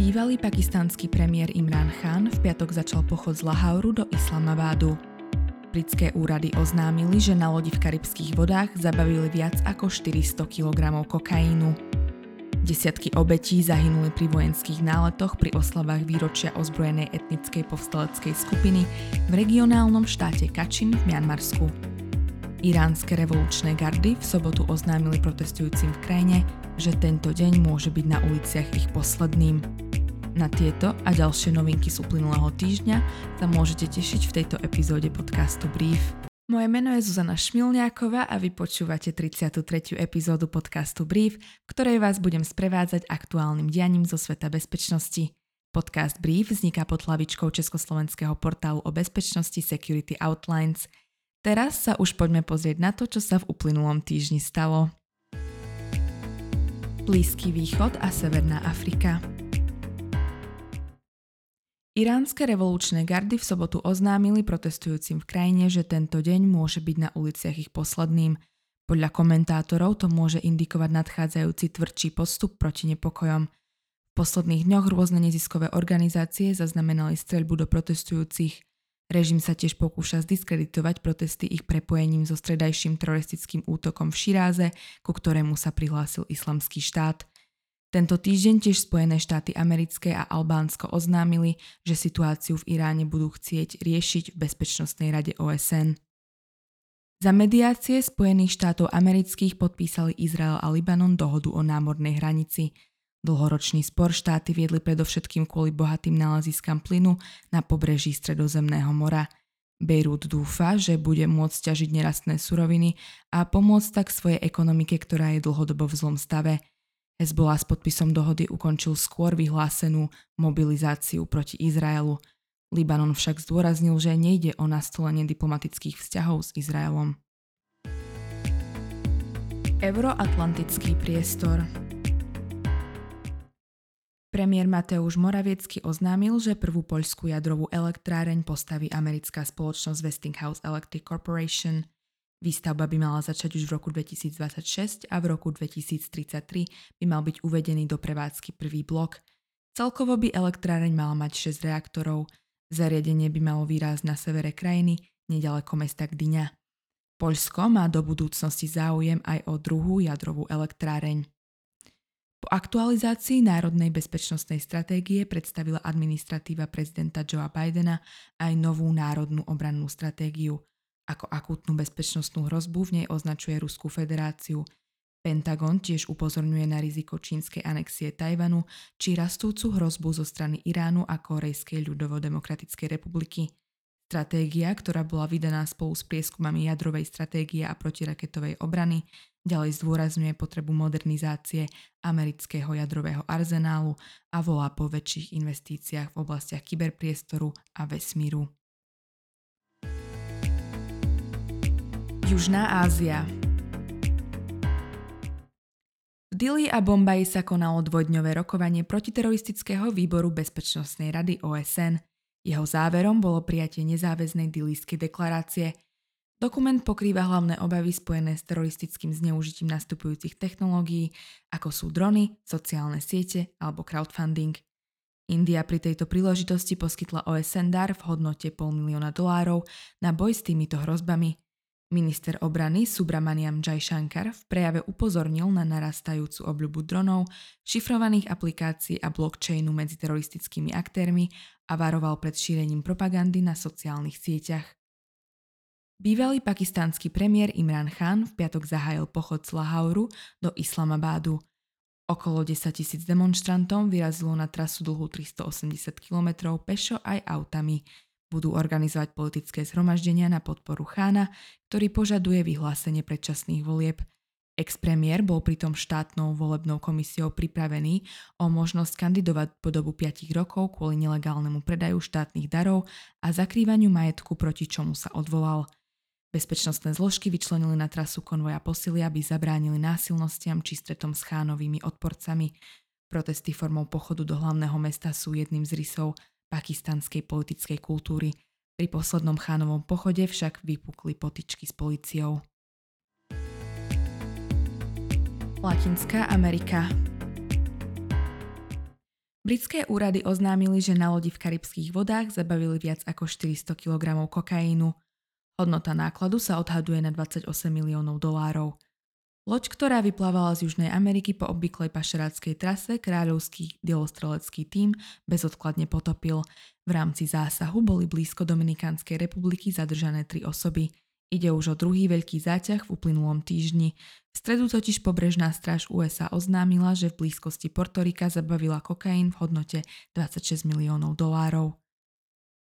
Bývalý pakistanský premiér Imran Khan v piatok začal pochod z Lahauru do Islamabadu. Britské úrady oznámili, že na lodi v karibských vodách zabavili viac ako 400 kg kokainu. Desiatky obetí zahynuli pri vojenských náletoch pri oslavách výročia ozbrojenej etnickej povstaleckej skupiny v regionálnom štáte Kačin v Mianmarsku. Iránske revolučné gardy v sobotu oznámili protestujúcim v krajine, že tento deň môže byť na uliciach ich posledným. Na tieto a ďalšie novinky z uplynulého týždňa sa môžete tešiť v tejto epizóde podcastu Brief. Moje meno je Zuzana Šmilňáková a vy počúvate 33. epizódu podcastu Brief, v ktorej vás budem sprevádzať aktuálnym dianím zo sveta bezpečnosti. Podcast Brief vzniká pod hlavičkou československého portálu o bezpečnosti Security Outlines – Teraz sa už poďme pozrieť na to, čo sa v uplynulom týždni stalo. Blízky východ a Severná Afrika Iránske revolučné gardy v sobotu oznámili protestujúcim v krajine, že tento deň môže byť na uliciach ich posledným. Podľa komentátorov to môže indikovať nadchádzajúci tvrdší postup proti nepokojom. V posledných dňoch rôzne neziskové organizácie zaznamenali streľbu do protestujúcich. Režim sa tiež pokúša zdiskreditovať protesty ich prepojením so stredajším teroristickým útokom v Širáze, ku ktorému sa prihlásil islamský štát. Tento týždeň tiež Spojené štáty americké a Albánsko oznámili, že situáciu v Iráne budú chcieť riešiť v Bezpečnostnej rade OSN. Za mediácie Spojených štátov amerických podpísali Izrael a Libanon dohodu o námornej hranici – Dlhoročný spor štáty viedli predovšetkým kvôli bohatým náleziskám plynu na pobreží Stredozemného mora. Bejrút dúfa, že bude môcť ťažiť nerastné suroviny a pomôcť tak svojej ekonomike, ktorá je dlhodobo v zlom stave. Hezbollah s podpisom dohody ukončil skôr vyhlásenú mobilizáciu proti Izraelu. Libanon však zdôraznil, že nejde o nastolenie diplomatických vzťahov s Izraelom. Euroatlantický priestor Premiér Mateusz Moraviecky oznámil, že prvú poľskú jadrovú elektráreň postaví americká spoločnosť Westinghouse Electric Corporation. Výstavba by mala začať už v roku 2026 a v roku 2033 by mal byť uvedený do prevádzky prvý blok. Celkovo by elektráreň mala mať 6 reaktorov. Zariadenie by malo výraz na severe krajiny, nedaleko mesta Gdyňa. Poľsko má do budúcnosti záujem aj o druhú jadrovú elektráreň. Po aktualizácii Národnej bezpečnostnej stratégie predstavila administratíva prezidenta Joea Bidena aj novú národnú obrannú stratégiu. Ako akútnu bezpečnostnú hrozbu v nej označuje Ruskú federáciu. Pentagon tiež upozorňuje na riziko čínskej anexie Tajvanu či rastúcu hrozbu zo strany Iránu a Korejskej ľudovo-demokratickej republiky. Stratégia, ktorá bola vydaná spolu s prieskumami jadrovej stratégie a protiraketovej obrany, Ďalej zdôrazňuje potrebu modernizácie amerického jadrového arzenálu a volá po väčších investíciách v oblastiach kyberpriestoru a vesmíru. Južná Ázia V Dili a Bombaji sa konalo dvojdňové rokovanie protiteroristického výboru Bezpečnostnej rady OSN. Jeho záverom bolo prijatie nezáväznej dilískej deklarácie – Dokument pokrýva hlavné obavy spojené s teroristickým zneužitím nastupujúcich technológií, ako sú drony, sociálne siete alebo crowdfunding. India pri tejto príležitosti poskytla OSN dar v hodnote pol milióna dolárov na boj s týmito hrozbami. Minister obrany Subramaniam Shankar v prejave upozornil na narastajúcu obľubu dronov, šifrovaných aplikácií a blockchainu medzi teroristickými aktérmi a varoval pred šírením propagandy na sociálnych sieťach. Bývalý pakistánsky premiér Imran Khan v piatok zahájil pochod z Lahauru do Islamabádu. Okolo 10 tisíc demonstrantom vyrazilo na trasu dlhú 380 km pešo aj autami. Budú organizovať politické zhromaždenia na podporu Chána, ktorý požaduje vyhlásenie predčasných volieb. Ex-premiér bol pritom štátnou volebnou komisiou pripravený o možnosť kandidovať po dobu 5 rokov kvôli nelegálnemu predaju štátnych darov a zakrývaniu majetku, proti čomu sa odvolal – Bezpečnostné zložky vyčlenili na trasu konvoja posily, aby zabránili násilnostiam či stretom s chánovými odporcami. Protesty formou pochodu do hlavného mesta sú jedným z rysov pakistanskej politickej kultúry. Pri poslednom chánovom pochode však vypukli potičky s policiou. Latinská Amerika Britské úrady oznámili, že na lodi v karibských vodách zabavili viac ako 400 kg kokainu. Hodnota nákladu sa odhaduje na 28 miliónov dolárov. Loď, ktorá vyplávala z Južnej Ameriky po obvyklej pašeráckej trase, kráľovský dielostrelecký tím bezodkladne potopil. V rámci zásahu boli blízko Dominikánskej republiky zadržané tri osoby. Ide už o druhý veľký záťah v uplynulom týždni. V stredu totiž pobrežná stráž USA oznámila, že v blízkosti Portorika zabavila kokain v hodnote 26 miliónov dolárov.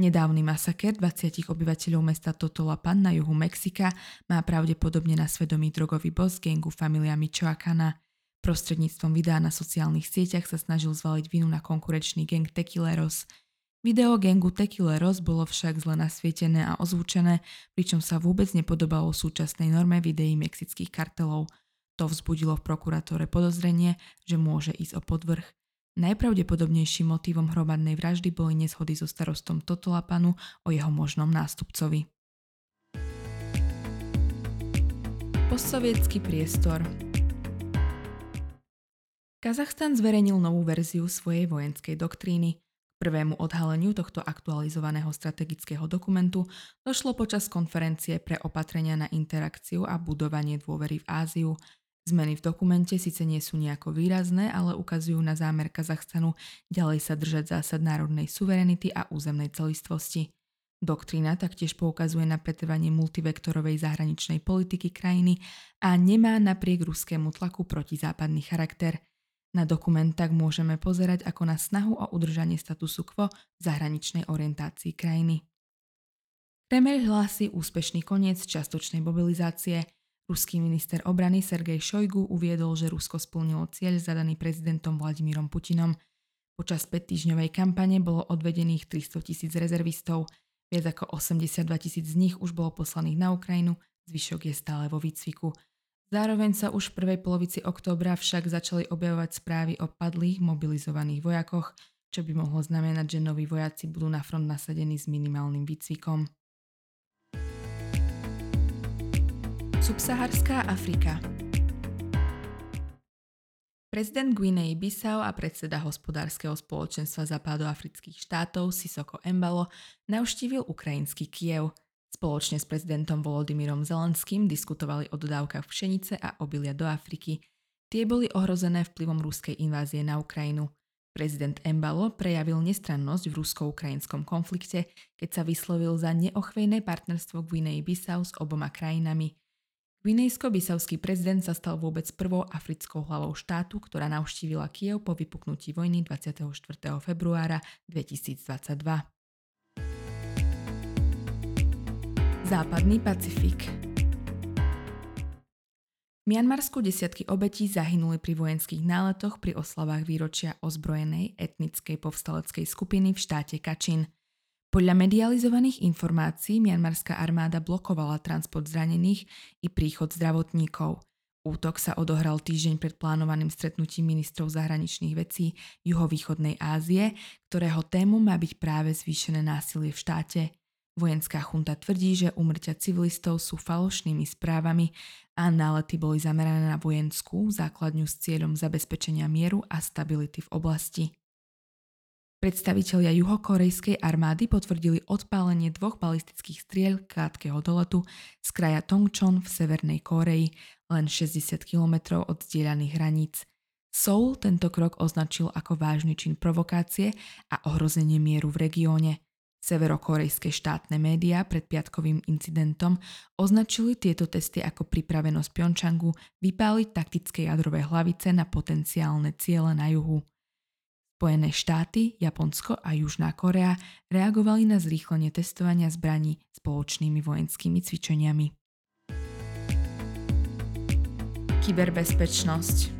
Nedávny masaker 20 obyvateľov mesta Totolapan na juhu Mexika má pravdepodobne na svedomí drogový boss gengu familia Michoacana. Prostredníctvom videa na sociálnych sieťach sa snažil zvaliť vinu na konkurenčný gang Tequileros – Video gangu Tequila Ross bolo však zle nasvietené a ozvučené, pričom sa vôbec nepodobalo súčasnej norme videí mexických kartelov. To vzbudilo v prokurátore podozrenie, že môže ísť o podvrh. Najpravdepodobnejším motívom hromadnej vraždy boli neshody so starostom Totolapanu o jeho možnom nástupcovi. Postsovietský priestor Kazachstan zverejnil novú verziu svojej vojenskej doktríny – prvému odhaleniu tohto aktualizovaného strategického dokumentu došlo počas konferencie pre opatrenia na interakciu a budovanie dôvery v Áziu. Zmeny v dokumente síce nie sú nejako výrazné, ale ukazujú na zámer Kazachstanu ďalej sa držať zásad národnej suverenity a územnej celistvosti. Doktrína taktiež poukazuje na pretrvanie multivektorovej zahraničnej politiky krajiny a nemá napriek ruskému tlaku protizápadný charakter – na dokument tak môžeme pozerať ako na snahu o udržanie statusu quo v zahraničnej orientácii krajiny. Kreml hlási úspešný koniec častočnej mobilizácie. Ruský minister obrany Sergej Šojgu uviedol, že Rusko splnilo cieľ zadaný prezidentom Vladimírom Putinom. Počas 5-týždňovej kampane bolo odvedených 300 tisíc rezervistov, viac ako 82 tisíc z nich už bolo poslaných na Ukrajinu, zvyšok je stále vo výcviku – Zároveň sa už v prvej polovici októbra však začali objavovať správy o padlých mobilizovaných vojakoch, čo by mohlo znamenať, že noví vojaci budú na front nasadení s minimálnym výcvikom. Subsaharská Afrika Prezident Guinei Bissau a predseda hospodárskeho spoločenstva západoafrických štátov Sisoko Embalo navštívil ukrajinský Kiev – Spoločne s prezidentom Volodymyrom Zelenským diskutovali o dodávkach pšenice a obilia do Afriky. Tie boli ohrozené vplyvom ruskej invázie na Ukrajinu. Prezident Embalo prejavil nestrannosť v rusko-ukrajinskom konflikte, keď sa vyslovil za neochvejné partnerstvo Guinei-Bissau s oboma krajinami. Gvinejsko-bisavský prezident sa stal vôbec prvou africkou hlavou štátu, ktorá navštívila Kiev po vypuknutí vojny 24. februára 2022. Západný Pacifik V Mianmarsku desiatky obetí zahynuli pri vojenských náletoch pri oslavách výročia ozbrojenej etnickej povstaleckej skupiny v štáte Kačin. Podľa medializovaných informácií mianmarská armáda blokovala transport zranených i príchod zdravotníkov. Útok sa odohral týždeň pred plánovaným stretnutím ministrov zahraničných vecí juhovýchodnej Ázie, ktorého tému má byť práve zvýšené násilie v štáte – Vojenská chunta tvrdí, že umrťa civilistov sú falošnými správami a nálety boli zamerané na vojenskú základňu s cieľom zabezpečenia mieru a stability v oblasti. Predstavitelia juhokorejskej armády potvrdili odpálenie dvoch balistických striel krátkeho doletu z kraja Tongchon v Severnej Kóreji, len 60 km od zdieľaných hraníc. Seoul tento krok označil ako vážny čin provokácie a ohrozenie mieru v regióne – Severokorejské štátne médiá pred piatkovým incidentom označili tieto testy ako pripravenosť Pjončangu vypáliť taktické jadrové hlavice na potenciálne ciele na juhu. Spojené štáty, Japonsko a Južná Korea reagovali na zrýchlenie testovania zbraní spoločnými vojenskými cvičeniami. Kyberbezpečnosť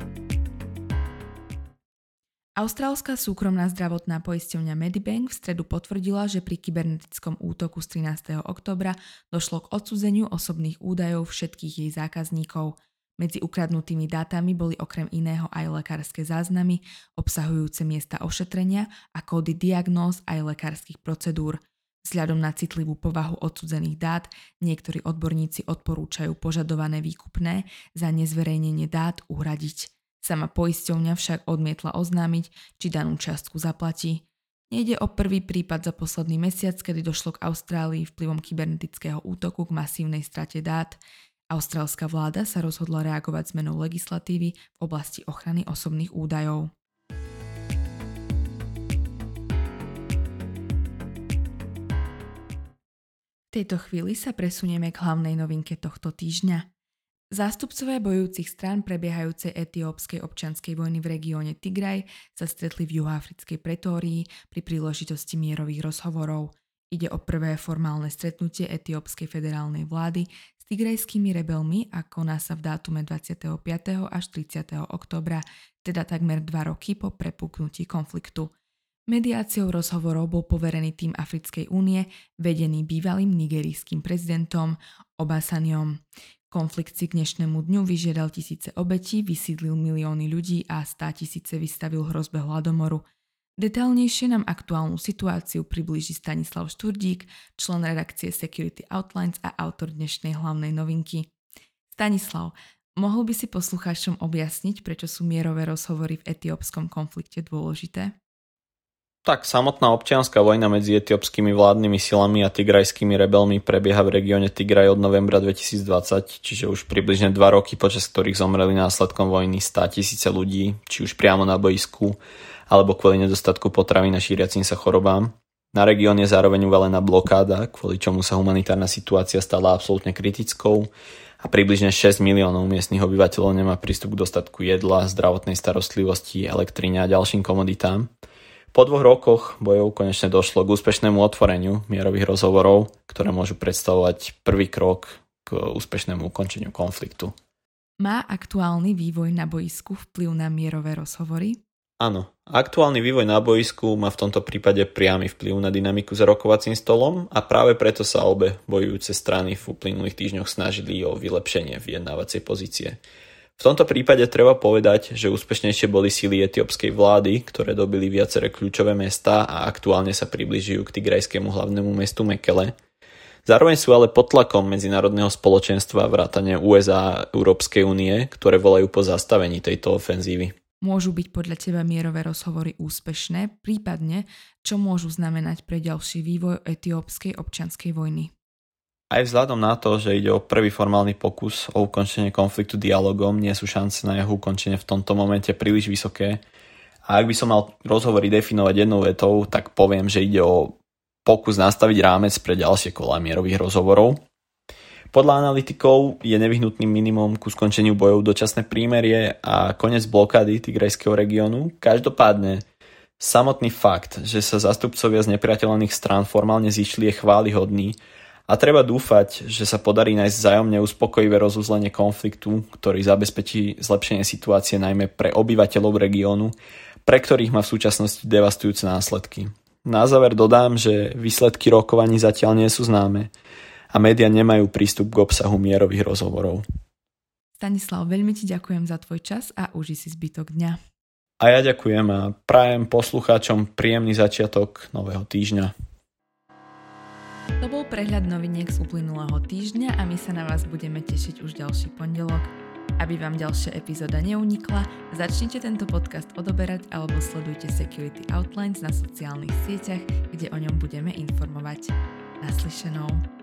Austrálska súkromná zdravotná poisťovňa Medibank v stredu potvrdila, že pri kybernetickom útoku z 13. oktobra došlo k odsudzeniu osobných údajov všetkých jej zákazníkov. Medzi ukradnutými dátami boli okrem iného aj lekárske záznamy, obsahujúce miesta ošetrenia a kódy diagnóz aj lekárskych procedúr. Vzhľadom na citlivú povahu odsudzených dát, niektorí odborníci odporúčajú požadované výkupné za nezverejnenie dát uhradiť. Sama poisťovňa však odmietla oznámiť, či danú častku zaplatí. Nejde o prvý prípad za posledný mesiac, kedy došlo k Austrálii vplyvom kybernetického útoku k masívnej strate dát. Austrálska vláda sa rozhodla reagovať zmenou legislatívy v oblasti ochrany osobných údajov. V tejto chvíli sa presunieme k hlavnej novinke tohto týždňa. Zástupcové bojujúcich strán prebiehajúcej etiópskej občianskej vojny v regióne Tigraj sa stretli v juhoafrickej pretórii pri príležitosti mierových rozhovorov. Ide o prvé formálne stretnutie etiópskej federálnej vlády s tigrajskými rebelmi a koná sa v dátume 25. až 30. oktobra, teda takmer dva roky po prepuknutí konfliktu. Mediáciou rozhovorov bol poverený tým Africkej únie, vedený bývalým nigerijským prezidentom Obasaniom. Konflikt si k dnešnému dňu vyžiadal tisíce obetí, vysídlil milióny ľudí a stá tisíce vystavil hrozbe hladomoru. Detailnejšie nám aktuálnu situáciu priblíži Stanislav Šturdík, člen redakcie Security Outlines a autor dnešnej hlavnej novinky. Stanislav, mohol by si poslucháčom objasniť, prečo sú mierové rozhovory v etiópskom konflikte dôležité? Tak samotná občianská vojna medzi etiópskymi vládnymi silami a tigrajskými rebelmi prebieha v regióne Tigraj od novembra 2020, čiže už približne dva roky, počas ktorých zomreli následkom vojny 100 tisíce ľudí, či už priamo na boisku, alebo kvôli nedostatku potravy na šíriacim sa chorobám. Na región je zároveň uvalená blokáda, kvôli čomu sa humanitárna situácia stala absolútne kritickou a približne 6 miliónov miestnych obyvateľov nemá prístup k dostatku jedla, zdravotnej starostlivosti, elektrine a ďalším komoditám. Po dvoch rokoch bojov konečne došlo k úspešnému otvoreniu mierových rozhovorov, ktoré môžu predstavovať prvý krok k úspešnému ukončeniu konfliktu. Má aktuálny vývoj na boisku vplyv na mierové rozhovory? Áno, aktuálny vývoj na boisku má v tomto prípade priamy vplyv na dynamiku za rokovacím stolom a práve preto sa obe bojujúce strany v uplynulých týždňoch snažili o vylepšenie vyjednávacej pozície. V tomto prípade treba povedať, že úspešnejšie boli síly etiópskej vlády, ktoré dobili viaceré kľúčové mesta a aktuálne sa približujú k tigrajskému hlavnému mestu Mekele. Zároveň sú ale pod tlakom medzinárodného spoločenstva vrátane USA a Európskej únie, ktoré volajú po zastavení tejto ofenzívy. Môžu byť podľa teba mierové rozhovory úspešné, prípadne čo môžu znamenať pre ďalší vývoj etiópskej občianskej vojny? Aj vzhľadom na to, že ide o prvý formálny pokus o ukončenie konfliktu dialogom, nie sú šance na jeho ukončenie v tomto momente príliš vysoké. A ak by som mal rozhovory definovať jednou vetou, tak poviem, že ide o pokus nastaviť rámec pre ďalšie kola mierových rozhovorov. Podľa analytikov je nevyhnutným minimum ku skončeniu bojov dočasné prímerie a koniec blokády tigrajského regiónu. Každopádne samotný fakt, že sa zastupcovia z nepriateľných strán formálne zišli je chválihodný a treba dúfať, že sa podarí nájsť vzájomne uspokojivé rozuzlenie konfliktu, ktorý zabezpečí zlepšenie situácie najmä pre obyvateľov regiónu, pre ktorých má v súčasnosti devastujúce následky. Na záver dodám, že výsledky rokovaní zatiaľ nie sú známe a média nemajú prístup k obsahu mierových rozhovorov. Stanislav, veľmi ti ďakujem za tvoj čas a uži si zbytok dňa. A ja ďakujem a prajem poslucháčom príjemný začiatok nového týždňa. To bol prehľad noviniek z uplynulého týždňa a my sa na vás budeme tešiť už ďalší pondelok. Aby vám ďalšia epizóda neunikla, začnite tento podcast odoberať alebo sledujte Security Outlines na sociálnych sieťach, kde o ňom budeme informovať. Naslyšenou.